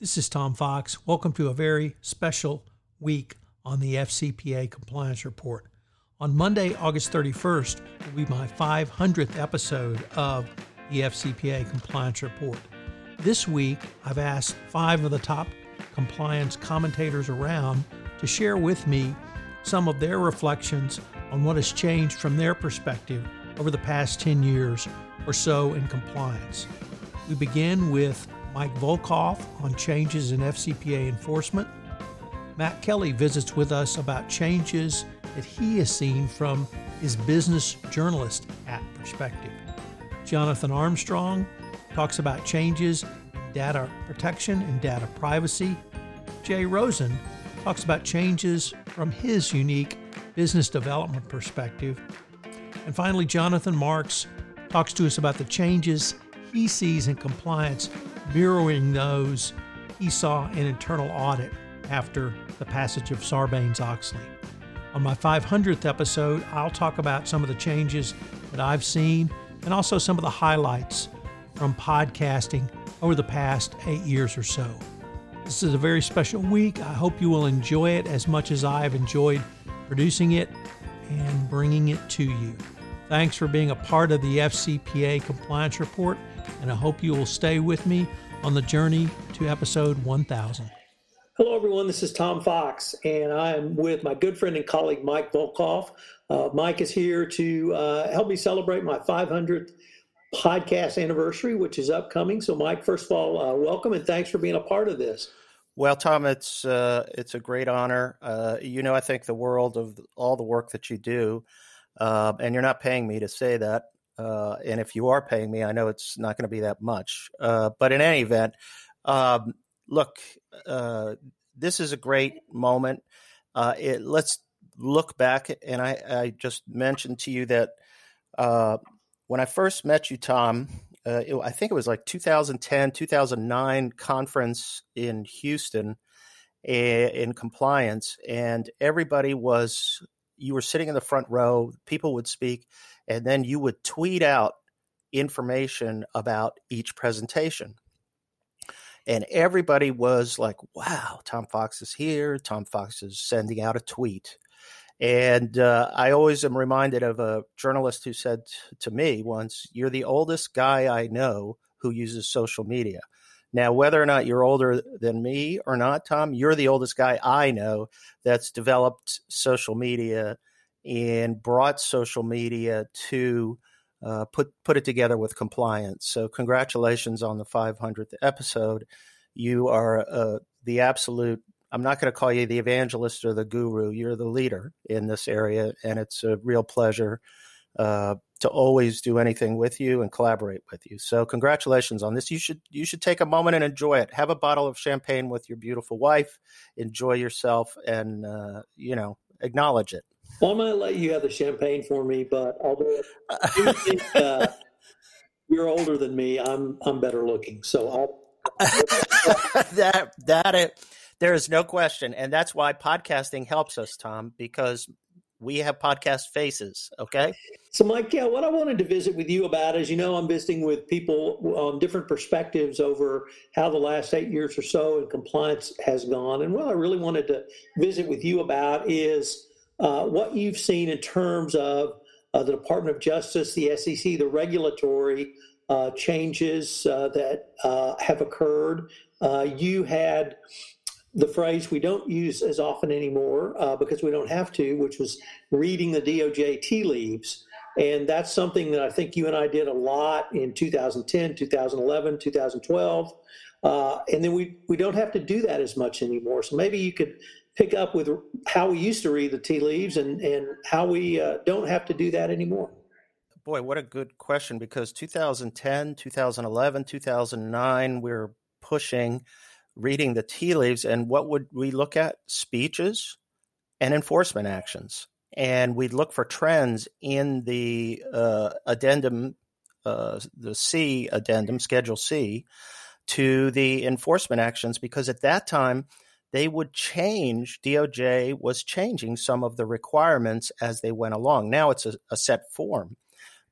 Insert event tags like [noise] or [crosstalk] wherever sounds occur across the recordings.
This is Tom Fox. Welcome to a very special week on the FCPA Compliance Report. On Monday, August 31st, will be my 500th episode of the FCPA Compliance Report. This week, I've asked five of the top compliance commentators around to share with me some of their reflections on what has changed from their perspective over the past 10 years or so in compliance. We begin with Mike Volkov on changes in FCPA enforcement. Matt Kelly visits with us about changes that he has seen from his business journalist at perspective. Jonathan Armstrong talks about changes in data protection and data privacy. Jay Rosen talks about changes from his unique business development perspective. And finally, Jonathan Marks talks to us about the changes he sees in compliance mirroring those he saw in internal audit after the passage of Sarbanes Oxley. On my 500th episode, I'll talk about some of the changes that I've seen and also some of the highlights from podcasting over the past eight years or so. This is a very special week. I hope you will enjoy it as much as I have enjoyed producing it and bringing it to you. Thanks for being a part of the FCPA Compliance Report and I hope you will stay with me on the journey to episode 1000. Hello, everyone. This is Tom Fox, and I am with my good friend and colleague Mike Volkov. Uh, Mike is here to uh, help me celebrate my 500th podcast anniversary, which is upcoming. So, Mike, first of all, uh, welcome and thanks for being a part of this. Well, Tom, it's uh, it's a great honor. Uh, you know, I think the world of all the work that you do, uh, and you're not paying me to say that. Uh, and if you are paying me, I know it's not going to be that much. Uh, but in any event, um, look, uh, this is a great moment. Uh, it, let's look back, and I, I, just mentioned to you that uh, when I first met you, Tom, uh, it, I think it was like 2010, 2009 conference in Houston in compliance, and everybody was you were sitting in the front row. People would speak, and then you would tweet out information about each presentation. And everybody was like, wow, Tom Fox is here. Tom Fox is sending out a tweet. And uh, I always am reminded of a journalist who said to me once, You're the oldest guy I know who uses social media. Now, whether or not you're older than me or not, Tom, you're the oldest guy I know that's developed social media and brought social media to uh, put put it together with compliance. So congratulations on the 500th episode. You are uh, the absolute. I'm not going to call you the evangelist or the guru. You're the leader in this area, and it's a real pleasure uh, to always do anything with you and collaborate with you. So congratulations on this. You should you should take a moment and enjoy it. Have a bottle of champagne with your beautiful wife. Enjoy yourself, and uh, you know acknowledge it. Well, I'm going to let you have the champagne for me, but although I think [laughs] uh, you're older than me, I'm I'm better looking. So I'll. [laughs] that that it, there is no question, and that's why podcasting helps us, Tom, because we have podcast faces. Okay. So, Mike, yeah, what I wanted to visit with you about is, you know, I'm visiting with people on different perspectives over how the last eight years or so in compliance has gone, and what I really wanted to visit with you about is uh, what you've seen in terms of uh, the Department of Justice, the SEC, the regulatory uh, changes uh, that uh, have occurred. You had the phrase we don't use as often anymore because we don't have to, which was reading the DOJ tea leaves. And that's something that I think you and I did a lot in 2010, 2011, 2012. Uh, and then we, we don't have to do that as much anymore. So maybe you could pick up with how we used to read the tea leaves and, and how we uh, don't have to do that anymore? Boy, what a good question because 2010, 2011, 2009, we're pushing reading the tea leaves. And what would we look at? Speeches and enforcement actions. And we'd look for trends in the uh, addendum, uh, the C addendum, Schedule C, to the enforcement actions, because at that time, they would change, DOJ was changing some of the requirements as they went along. Now it's a, a set form.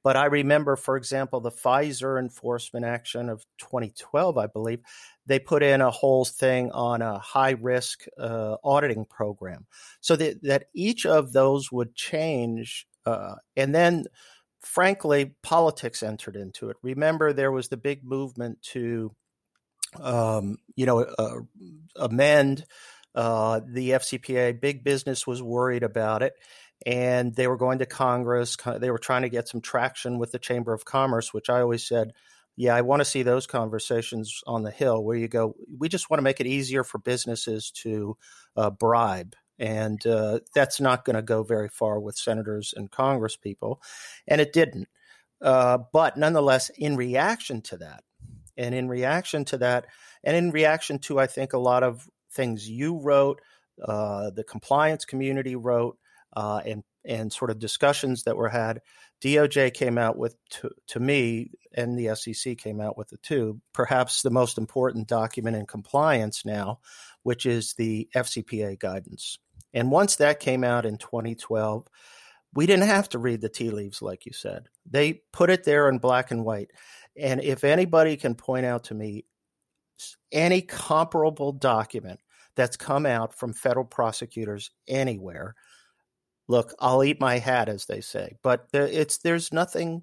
But I remember, for example, the Pfizer enforcement action of 2012, I believe, they put in a whole thing on a high risk uh, auditing program so that, that each of those would change. Uh, and then, frankly, politics entered into it. Remember, there was the big movement to, um, you know, uh, amend uh, the FCPA. Big business was worried about it. And they were going to Congress. They were trying to get some traction with the Chamber of Commerce, which I always said yeah, I want to see those conversations on the Hill where you go, we just want to make it easier for businesses to uh, bribe. And uh, that's not going to go very far with senators and Congress people. And it didn't. Uh, but nonetheless, in reaction to that, and in reaction to that, and in reaction to, I think, a lot of things you wrote, uh, the compliance community wrote, uh, and and sort of discussions that were had, DOJ came out with, to, to, me, and the SEC came out with the two, perhaps the most important document in compliance now, which is the FCPA guidance. And once that came out in 2012, we didn't have to read the tea leaves, like you said. They put it there in black and white. And if anybody can point out to me any comparable document that's come out from federal prosecutors anywhere look, I'll eat my hat, as they say. But it's there's nothing.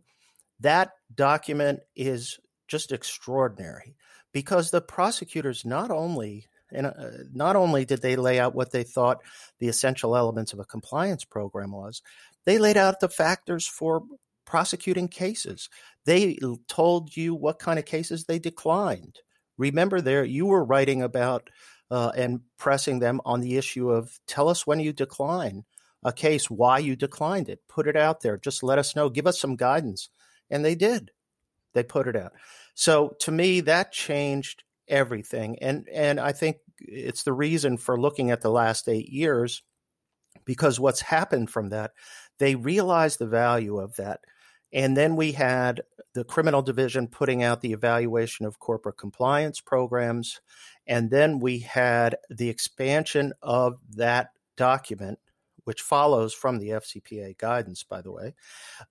That document is just extraordinary because the prosecutors not only and uh, not only did they lay out what they thought the essential elements of a compliance program was, they laid out the factors for prosecuting cases. They told you what kind of cases they declined. Remember, there you were writing about uh, and pressing them on the issue of tell us when you decline a case why you declined it. Put it out there. Just let us know. Give us some guidance. And they did. They put it out. So to me, that changed everything. And and I think it's the reason for looking at the last eight years, because what's happened from that, they realized the value of that. And then we had the criminal division putting out the evaluation of corporate compliance programs. And then we had the expansion of that document which follows from the FCPA guidance, by the way,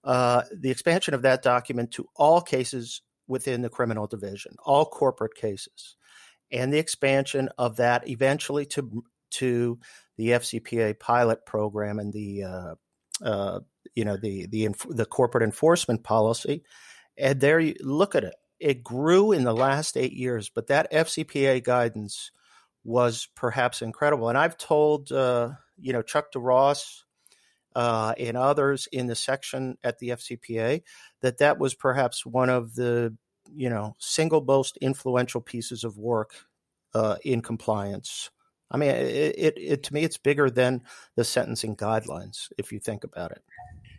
uh, the expansion of that document to all cases within the criminal division, all corporate cases, and the expansion of that eventually to to the FCPA pilot program and the uh, uh, you know the the the corporate enforcement policy. And there you look at it; it grew in the last eight years, but that FCPA guidance was perhaps incredible. And I've told uh, you know, Chuck Duross uh, and others in the section at the FCPA, that that was perhaps one of the, you know, single most influential pieces of work uh, in compliance. I mean, it, it, it, to me, it's bigger than the sentencing guidelines, if you think about it.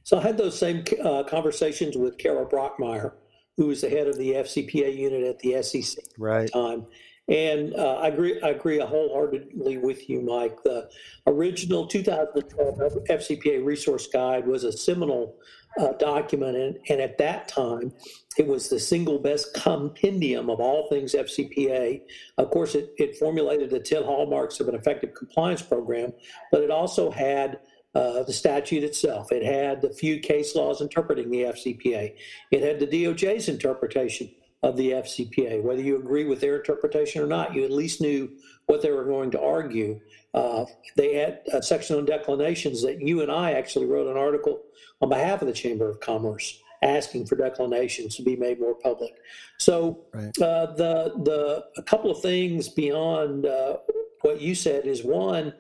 So I had those same uh, conversations with Kara Brockmeyer, who was the head of the FCPA unit at the SEC right. at the time. And uh, I agree. I agree wholeheartedly with you, Mike. The original 2012 FCPA resource guide was a seminal uh, document, and, and, at that time, it was the single best compendium of all things FCPA. Of course, it, it formulated the 10 hallmarks of an effective compliance program, but it also had uh, the statute itself. It had the few case laws interpreting the FCPA. It had the DOJ's interpretation of the FCPA. Whether you agree with their interpretation or not, you at least knew what they were going to argue. Uh, they had a section on declinations that you and I actually wrote an article on behalf of the Chamber of Commerce asking for declinations to be made more public. So right. uh, the the a couple of things beyond uh, what you said is one,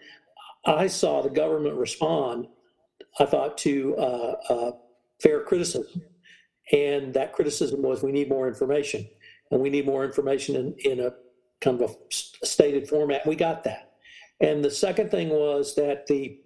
I saw the government respond. I thought to uh, uh, fair criticism and that criticism was we need more information. And we need more information in, in a kind of a stated format. We got that. And the second thing was that the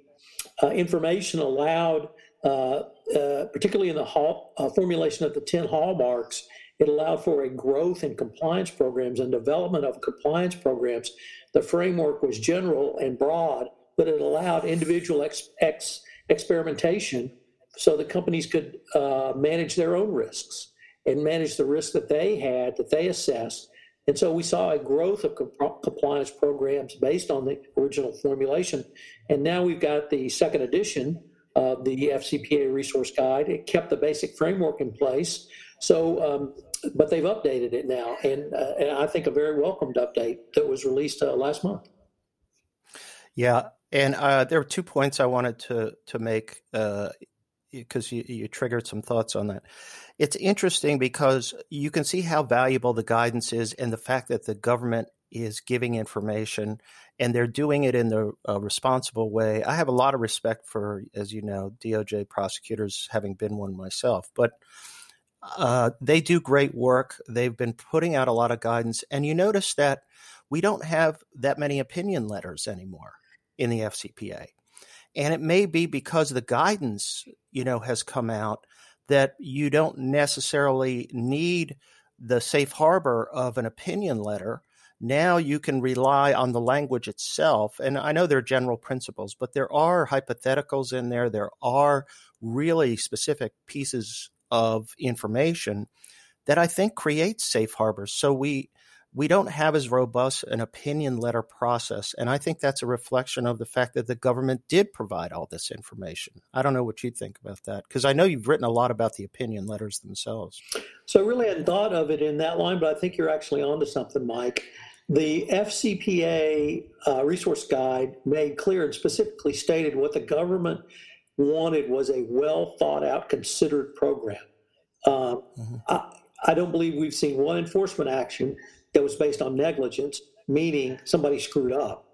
uh, information allowed, uh, uh, particularly in the hall, uh, formulation of the 10 hallmarks, It allowed for a growth in compliance programs and development of compliance programs. The framework was general and broad, but it allowed individual ex, ex, experimentation so that companies could uh, manage their own risks and manage the risks that they had, that they assessed. And so we saw a growth of compliance programs based on the original formulation. And now we've got the second edition of the FCPA resource guide. It kept the basic framework in place. So, um, but they've updated it now, and, uh, and, I think a very welcomed update that was released uh, last month. Yeah, and uh, there were two points I wanted to to make because you, you triggered some thoughts on that. It's interesting because you can see how valuable the guidance is, and the fact that the government is giving information and they're doing it in the uh, responsible way. I have a lot of respect for, as you know, DOJ prosecutors, having been one myself, but uh, they do great work. They've been putting out a lot of guidance, and you notice that we don't have that many opinion letters anymore in the FCPA. And it may be because the guidance, you know, has come out that you don't necessarily need the safe harbor of an opinion letter. Now you can rely on the language itself. And I know there are general principles, but there are hypotheticals in there. There are really specific pieces of information that I think creates safe harbors. So we we don't have as robust an opinion letter process. And I think that's a reflection of the fact that the government did provide all this information. I don't know what you think about that, because I know you've written a lot about the opinion letters themselves. So I really hadn't thought of it in that line, but I think you're actually onto something, Mike. The FCPA uh, resource guide made clear and specifically stated what the government wanted was a well thought out, considered program. Uh, mm-hmm. I, I don't believe we've seen one enforcement action that was based on negligence, meaning somebody screwed up.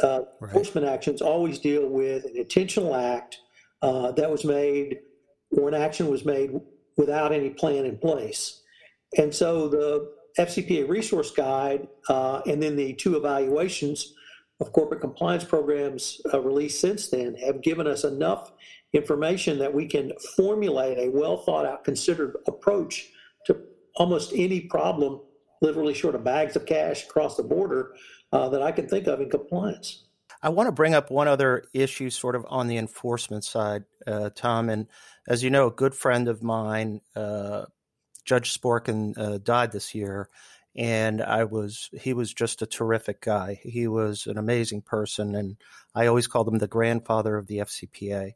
Uh, right. Enforcement actions always deal with an intentional act uh, that was made or an action was made without any plan in place. And so the FCPA resource guide uh, and then the two evaluations of corporate compliance programs uh, released since then have given us enough information that we can formulate a well thought out, considered approach to almost any problem literally short of bags of cash across the border uh, that I can think of in compliance. I want to bring up one other issue, sort of on the enforcement side, uh, Tom. And as you know, a good friend of mine, uh, Judge Sporkin, uh, died this year, and I was he was just a terrific guy. He was an amazing person, and I always called him the grandfather of the FCPA.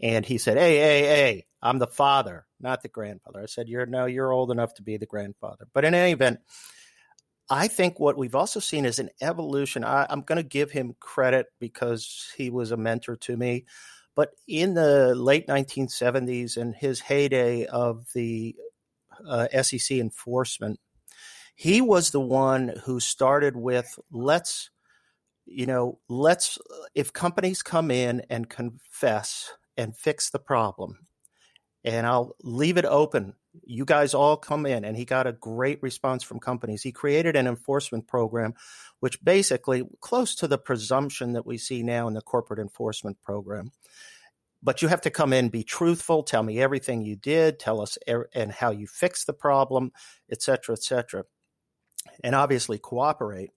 And he said, "Hey, hey, hey, I'm the father, not the grandfather." I said, "You're no, you're old enough to be the grandfather." But in any event, I think what we've also seen is an evolution. I, am going to give him credit because he was a mentor to me. But in the late 1970s and his heyday of the uh, SEC enforcement, he was the one who started with let's you know let's if companies come in and confess and fix the problem. And I'll leave it open. You guys all come in. And he got a great response from companies. He created an enforcement program, which basically close to the presumption that we see now in the corporate enforcement program. But you have to come in, be truthful, tell me everything you did, tell us er- and how you fixed the problem, et cetera, et cetera. And obviously cooperate.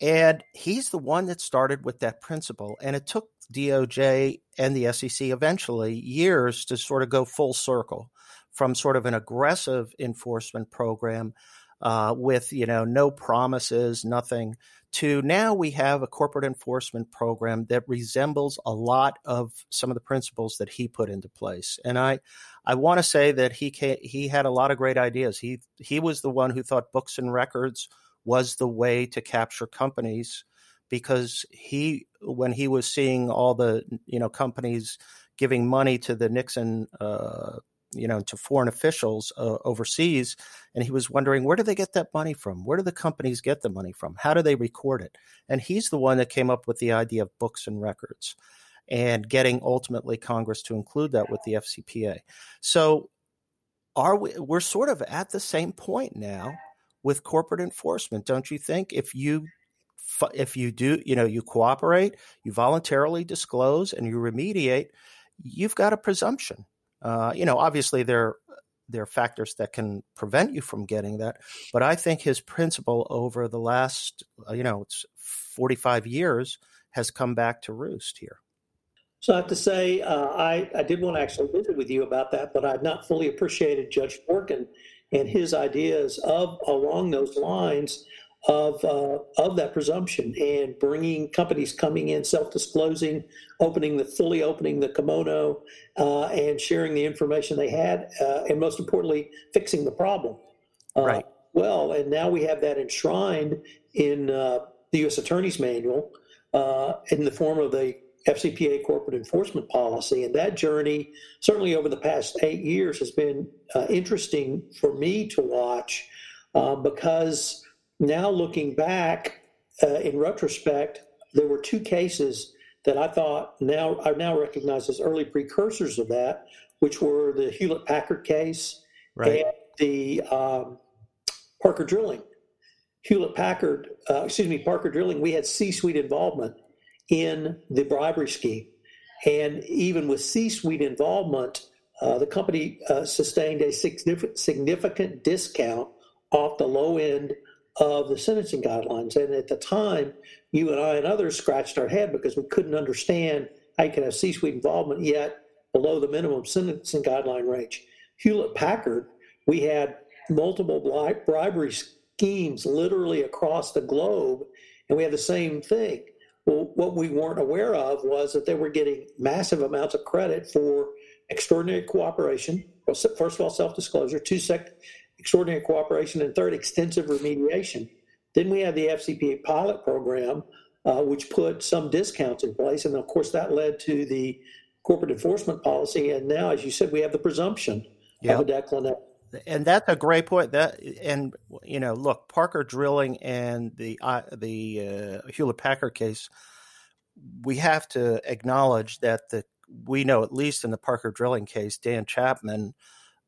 And he's the one that started with that principle. And it took DOJ and the SEC eventually years to sort of go full circle from sort of an aggressive enforcement program uh, with you know no promises, nothing, to now we have a corporate enforcement program that resembles a lot of some of the principles that he put into place. And I, I want to say that he he had a lot of great ideas. He he was the one who thought books and records was the way to capture companies because he when he was seeing all the you know companies giving money to the Nixon uh, you know to foreign officials uh, overseas and he was wondering where do they get that money from? Where do the companies get the money from? How do they record it? And he's the one that came up with the idea of books and records and getting ultimately congress to include that with the fcpa so are we we're sort of at the same point now with corporate enforcement don't you think if you if you do, you know, you cooperate, you voluntarily disclose, and you remediate, you've got a presumption. Uh, you know, obviously there there are factors that can prevent you from getting that. But I think his principle over the last, uh, you know, it's 45 years has come back to roost here. So I have to say, uh, I, I did want to actually visit with you about that, but I've not fully appreciated Judge Sporkin and his ideas of along those lines of uh, of that presumption and bringing companies coming in self-disclosing, opening the fully opening the kimono, uh, and sharing the information they had, uh, and most importantly, fixing the problem. Uh, right. Well, and now we have that enshrined in uh, the U.S. Attorney's Manual uh, in the form of the FCPA corporate enforcement policy. And that journey, certainly over the past eight years, has been interesting for me to watch because now, looking back uh, in retrospect, there were two cases that I thought now I now recognize as early precursors of that, which were the Hewlett Packard case right. and the um, Parker Drilling. Hewlett Packard, uh, excuse me, Parker Drilling, we had C suite involvement in the bribery scheme. And even with C suite involvement, uh, the company uh, sustained a significant, discount off the low end of the sentencing guidelines. And at the time, you and I and others scratched our head because we couldn't understand how you can have C suite involvement yet below the minimum sentencing guideline range. Hewlett Packard, we had multiple bribery schemes literally across the globe, and we had the same thing. Well, what we weren't aware of was that they were getting massive amounts of credit for extraordinary cooperation. Well, first of all, self disclosure. Two, sec- extraordinary cooperation, and third, extensive remediation. Then we had the FCPA pilot program, uh, which put some discounts in place, and of course that led to the corporate enforcement policy. And now, as you said, we have the presumption yep. of a declination. And that's a great point. That and you know, look, Parker Drilling and the uh, the uh, Hewlett Packard case, we have to acknowledge that the we know at least in the Parker Drilling case, Dan Chapman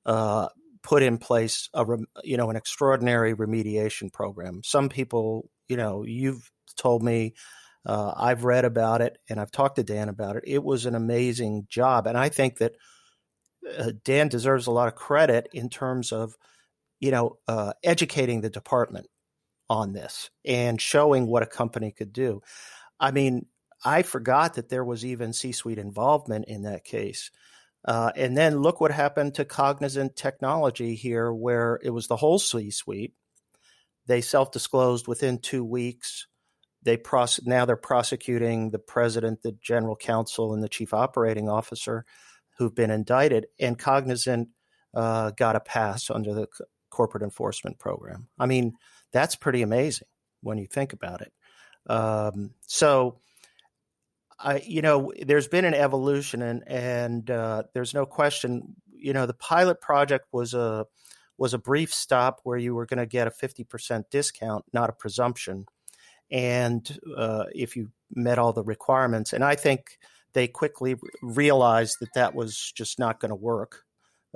uh, put in place a you know an extraordinary remediation program. Some people, you know, you've told me, uh, I've read about it, and I've talked to Dan about it. It was an amazing job, and I think that uh, Dan deserves a lot of credit in terms of, you know, uh, educating the department on this and showing what a company could do. I mean, I forgot that there was even C-suite involvement in that case. Uh, and then look what happened to Cognizant Technology here, where it was the whole C suite. They self disclosed within two weeks. They now they're prosecuting the president, the general counsel, and the chief operating officer who've been indicted. And Cognizant uh, got a pass under the c- corporate enforcement program. I mean, that's pretty amazing when you think about it. Um, so I, you know, there's been an evolution, and and uh, there's no question. You know, the pilot project was a was a brief stop where you were going to get a 50% discount, not a presumption, and uh, if you met all the requirements. And I think they quickly realized that that was just not going to work.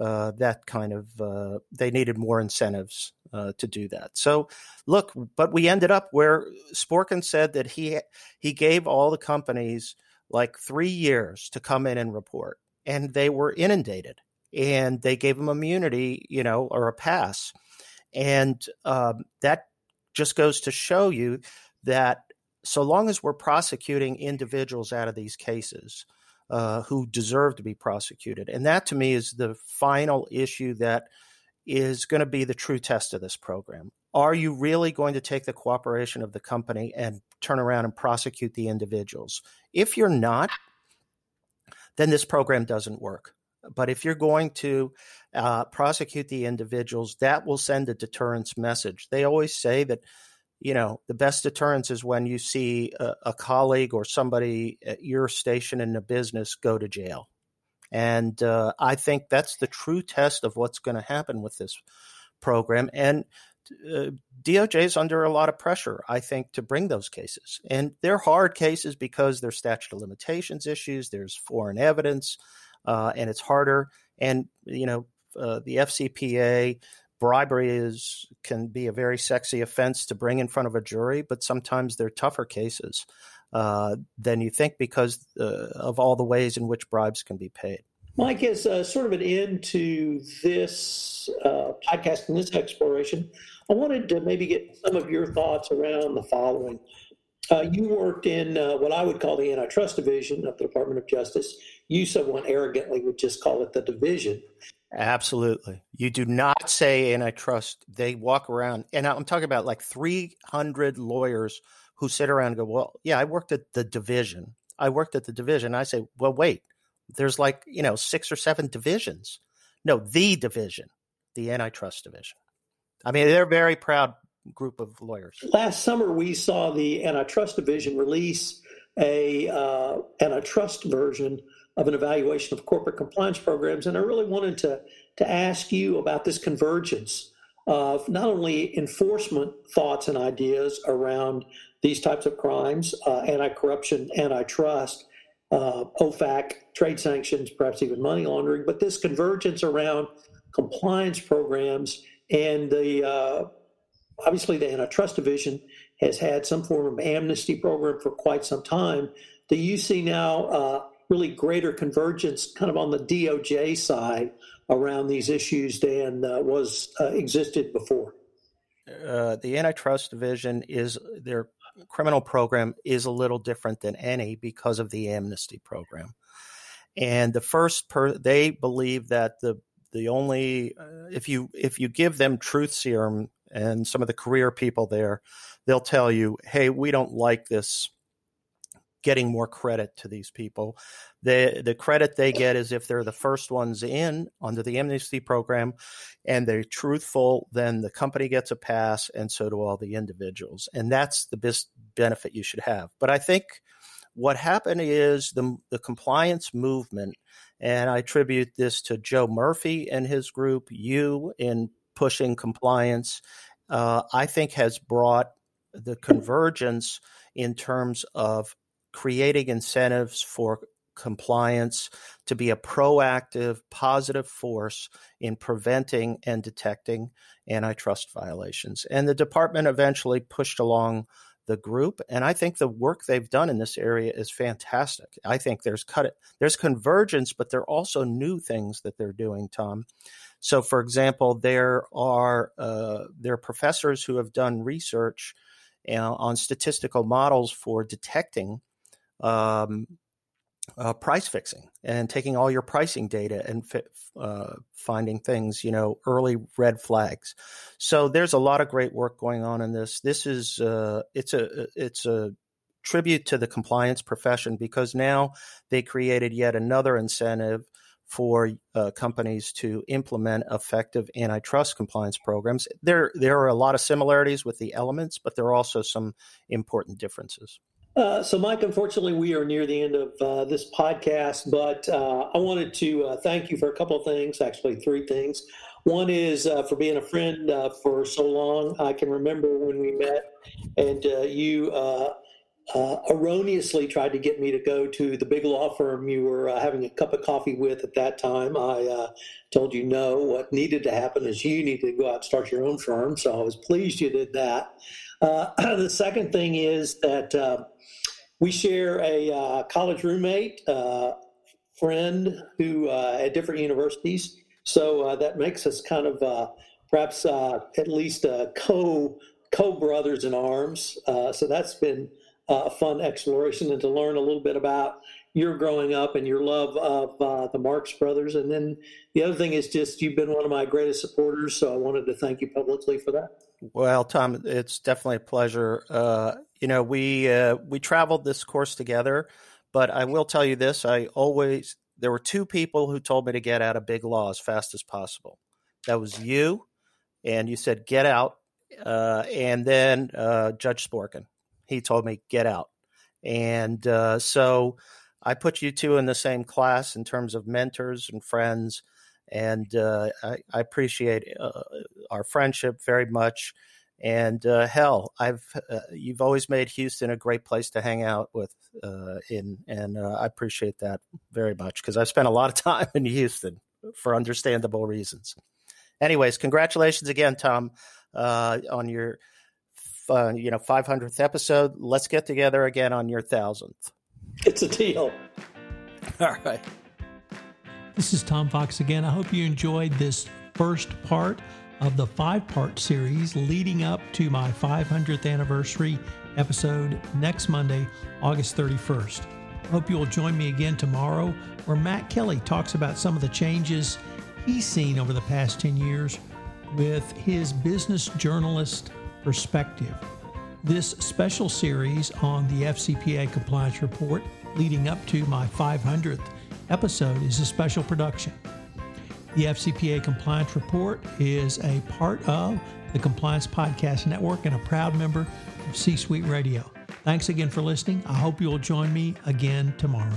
Uh, that kind of uh, they needed more incentives uh, to do that. So look, but we ended up where Sporkin said that he he gave all the companies like three years to come in and report, and they were inundated, and they gave them immunity, you know, or a pass, and um, that just goes to show you that so long as we're prosecuting individuals out of these cases uh, who deserve to be prosecuted. And that to me is the final issue that is going to be the true test of this program. Are you really going to take the cooperation of the company and turn around and prosecute the individuals? If you're not, then this program doesn't work. But if you're going to uh, prosecute the individuals, that will send a deterrence message. They always say that you know, the best deterrence is when you see a, a, colleague or somebody at your station in a business go to jail. And uh, I think that's the true test of what's going to happen with this program. And uh, DOJ is under a lot of pressure, I think, to bring those cases. And they're hard cases because there's statute of limitations issues, there's foreign evidence, uh, and it's harder. And, you know, uh, the FCPA bribery is can be a very sexy offense to bring in front of a jury, but sometimes they're tougher cases uh, than you think because uh, of all the ways in which bribes can be paid. Mike, as uh, sort of an end to this uh, podcast and this exploration, I wanted to maybe get some of your thoughts around the following. Uh, you worked in uh, what I would call the antitrust division of the Department of Justice. You, someone arrogantly, would just call it the division. Absolutely. You do not say antitrust. They walk around, and I'm talking about like 300 lawyers who sit around and go, Well, yeah, I worked at the division. I worked at the division. I say, Well, wait, there's like, you know, six or seven divisions. No, the division, the antitrust division. I mean, they're a very proud group of lawyers. Last summer, we saw the antitrust division release a uh, antitrust version of an evaluation of corporate compliance programs, and I really wanted to to ask you about this convergence of not only enforcement thoughts and ideas around these types of crimes, uh, anti-corruption, antitrust, uh, OFAC, trade sanctions, perhaps even money laundering, but this convergence around compliance programs and the uh, obviously the antitrust division has had some form of amnesty program for quite some time. Do you see now uh, really greater convergence kind of on the DOJ side around these issues than uh, was uh, existed before? Uh, the antitrust division is their criminal program is a little different than any because of the amnesty program. And the first per they believe that the the only uh, if you if you give them truth serum and some of the career people there, they'll tell you, "Hey, we don't like this getting more credit to these people. The the credit they get is if they're the first ones in under the amnesty program and they're truthful, then the company gets a pass and so do all the individuals. And that's the best benefit you should have. But I think what happened is the the compliance movement and I attribute this to Joe Murphy and his group, you in pushing compliance, uh, I think has brought the convergence in terms of creating incentives for compliance to be a proactive, positive force in preventing and detecting antitrust violations. And the department eventually pushed along the group and i think the work they've done in this area is fantastic i think there's cut there's convergence but there are also new things that they're doing tom so for example there are uh, there are professors who have done research uh, on statistical models for detecting um, uh, price fixing and taking all your pricing data and uh, finding things, you know, early red flags. So there's a lot of great work going on in this. This is uh, it's a it's a tribute to the compliance profession because now they created yet another incentive for uh, companies to implement effective antitrust compliance programs. There there are a lot of similarities with the elements, but there are also some important differences. Uh, so, Mike, unfortunately, we are near the end of uh, this podcast, but uh, I wanted to uh, thank you for a couple of things, actually, three things. One is uh, for being a friend for so long. I can remember when we met and you erroneously tried to get me to go to the big law firm you were having a cup of coffee with at that time. I told you no. What needed to happen is you needed to go out and start your own firm. So I was pleased you did that. [clears throat] the second thing is that we share a uh, college roommate, uh, friend who uh, at different universities. So uh, that makes us kind of uh, perhaps uh, at least co co brothers in arms. so that's been a fun exploration and to learn a little bit about your growing up and your love of the Marx brothers. And then the other thing is just you've been one of my greatest supporters. So I wanted to thank you publicly for that. Well, Tom, it's definitely a pleasure. Uh, you know, we uh, we traveled this course together, but I will tell you this: I always there were two people who told me to get out of big law as fast as possible. That was you, and you said get out, uh, and then uh, Judge Sporkin. He told me get out, and uh, so I put you two in the same class in terms of mentors and friends and uh, I, I, appreciate uh, our friendship very much. And uh, hell, I've uh, you've always made Houston a great place to hang out with uh, in, and I appreciate that very much because I've spent a lot of [laughs] time in Houston for understandable reasons. Anyways, congratulations again, Tom, on your Uh, you know 500th episode. Let's get together again on your thousandth. It's a deal. [laughs] All right. This is Tom Fox again. I hope you enjoyed this first part of the five part series leading up to my 500th anniversary episode next Monday, August 31st. I hope you will join me again tomorrow, where Matt Kelly talks about some of the changes he's seen over the past 10 years with his business journalist perspective. This special series on the FCPA compliance report leading up to my 500th episode is a special production. The FCPA Compliance Report is a part of the Compliance Podcast Network and a proud member of C Suite Radio. Thanks again for listening. I hope you'll join me again tomorrow.